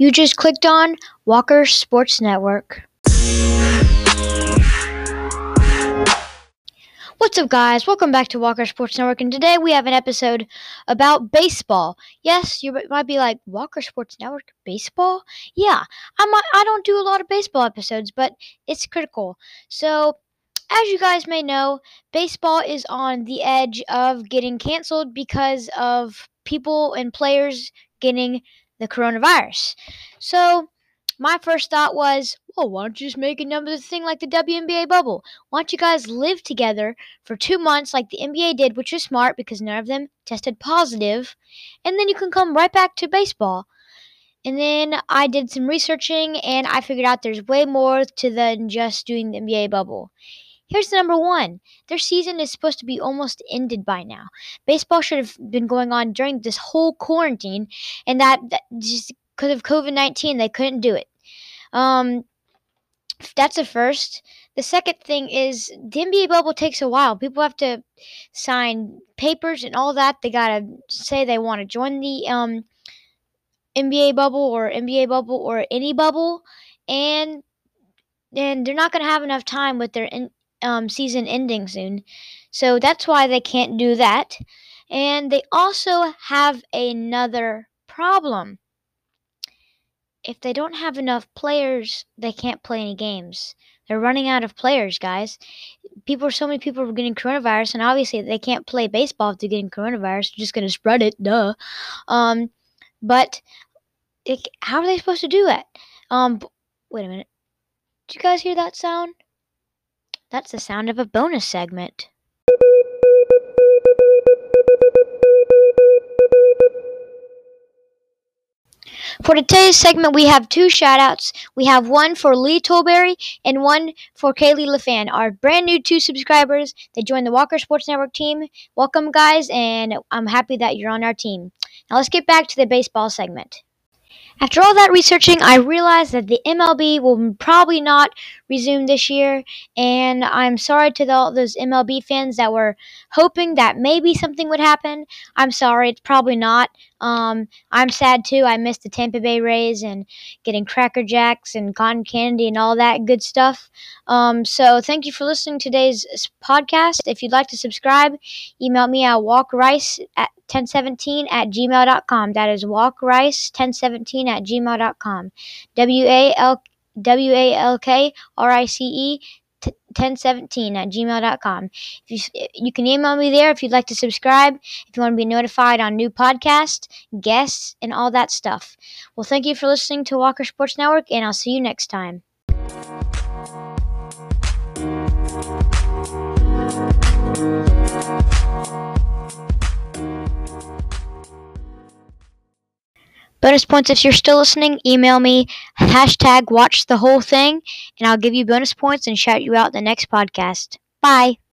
You just clicked on Walker Sports Network. What's up, guys? Welcome back to Walker Sports Network, and today we have an episode about baseball. Yes, you might be like, Walker Sports Network, baseball? Yeah, I might, I don't do a lot of baseball episodes, but it's critical. So, as you guys may know, baseball is on the edge of getting canceled because of people and players getting the coronavirus. So, my first thought was, well, why don't you just make another thing like the WNBA bubble? Why don't you guys live together for two months like the NBA did, which is smart because none of them tested positive, and then you can come right back to baseball. And then I did some researching and I figured out there's way more to than just doing the NBA bubble. Here's the number one. Their season is supposed to be almost ended by now. Baseball should have been going on during this whole quarantine, and that, that just because of COVID 19, they couldn't do it. Um, that's a first. The second thing is the NBA bubble takes a while. People have to sign papers and all that. They gotta say they want to join the um, NBA bubble or NBA bubble or any bubble, and and they're not gonna have enough time with their in, um, season ending soon. So that's why they can't do that. And they also have another problem if they don't have enough players, they can't play any games. They're running out of players, guys. People, so many people are getting coronavirus, and obviously they can't play baseball if they're getting coronavirus. They're just gonna spread it, duh. Um, but it, how are they supposed to do that? Um, wait a minute. Did you guys hear that sound? That's the sound of a bonus segment. For today's segment, we have two shoutouts. We have one for Lee Tolberry and one for Kaylee LaFan, our brand new two subscribers. They joined the Walker Sports Network team. Welcome, guys, and I'm happy that you're on our team. Now let's get back to the baseball segment. After all that researching, I realized that the MLB will probably not resume this year, and I'm sorry to all those MLB fans that were hoping that maybe something would happen. I'm sorry, it's probably not. Um, I'm sad too. I missed the Tampa Bay Rays and getting Cracker Jacks and cotton candy and all that good stuff. Um, so thank you for listening to today's podcast. If you'd like to subscribe, email me at walkrice at 1017 at gmail.com. That is walkrice1017 at gmail.com. W A L W A L K R I C E 1017 at gmail.com. If you, you can email me there if you'd like to subscribe, if you want to be notified on new podcasts, guests, and all that stuff. Well, thank you for listening to Walker Sports Network, and I'll see you next time. Bonus points if you're still listening, email me hashtag watch the whole thing and I'll give you bonus points and shout you out the next podcast. Bye.